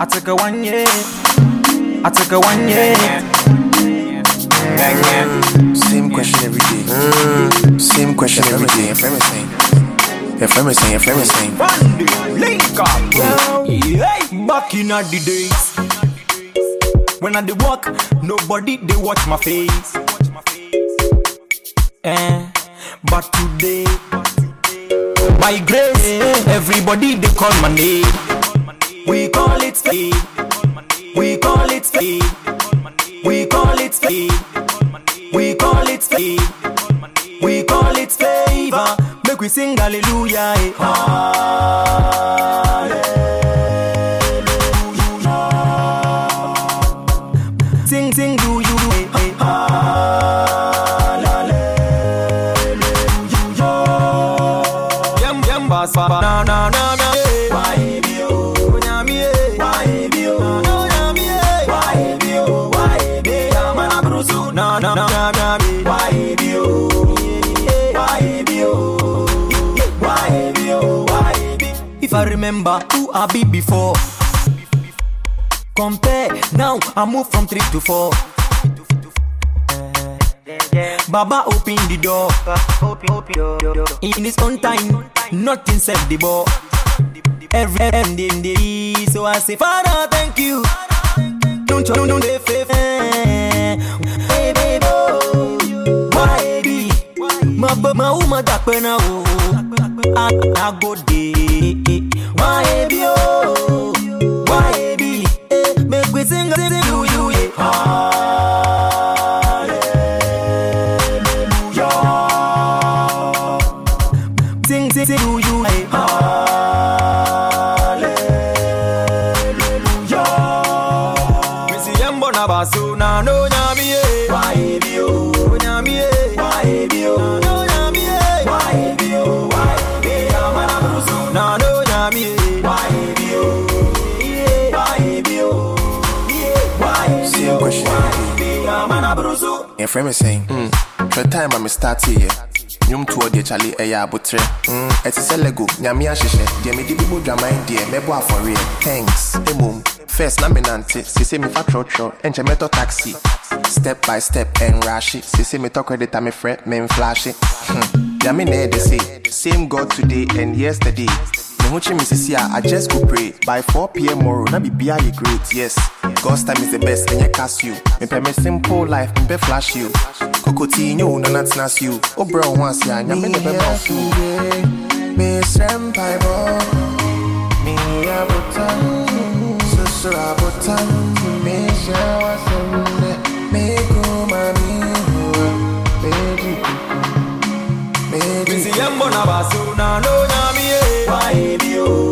I took a one year. I took a one year. Same question every day. Same question every day. Your friend is saying. Your friend is saying. Your friend is saying. One day, link up. Yeah. Back in the days. When I dey walk, nobody they watch my face. Eh, but today, by grace, everybody they call my name. We call it fate. We call it fate. We call it fate. We call it fate. We call it favor. Make we sing hallelujah. eh. Hallelujah. Sing, sing, do you? eh, eh. Hallelujah. Yam, yam, bass, ba, ba, na, na, na, If I remember who I be before, compare now I move from three to four. Baba open the door. In his own time, nothing set the ball. Every end in the day, so I say, Father, thank you. Don't you don't they faith? Baby, oh, why be? My my woman that oh, I I go day. Why be oh, be? Eh, Make we sing sing sing to you yeah. Hallelujah. Sing sing sing you yeah. Hallelujah. Me see em bona basu na no nyami. Why be be oh? Mana brusu. Your friend is saying. The time I'm start here. Nyom to the chale ɛyɛ abotrɛ mm, ɛte sɛ lego nyame ahyehyɛ deɛ mede bi bɔ dwaman deɛ mɛbɔ afɔreɛ thanks mmom first na menante sese mefa trɔtrɔ ɛnkyɛ mɛtɔ taxi step by step ɛnrahye sese metɔ credit a mefrɛ memflashe hmm. nyame na ɛde se same god today and yesterday me ho kye me sisi a I just go pray by 4 p.m. tomorrow na bibia yɛ great yes God's time is the best ɛnyɛ cast you. Mepɛ me simple life mepɛ flash you. Kokoti nye wo nana tena se you. Wobrɛ wo ho ase a nyame ne bɛma wo so mesrɛ mpaebɔ meyɛ abotam susuro abotam mehyɛ w'asɛm nɛ mekoma mehoa megye Me see megye em bona basu na no nyami eh. Why be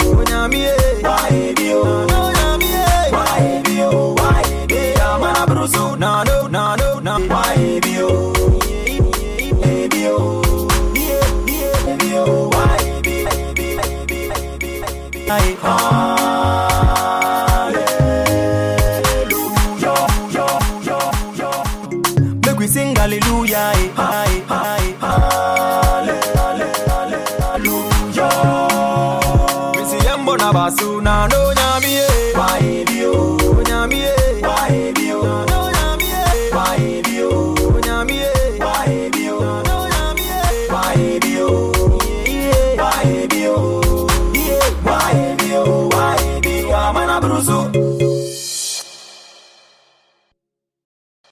Hallelujah. Make we sing hallelujah. eh, aye, aye, Hallelujah. Me see basu na no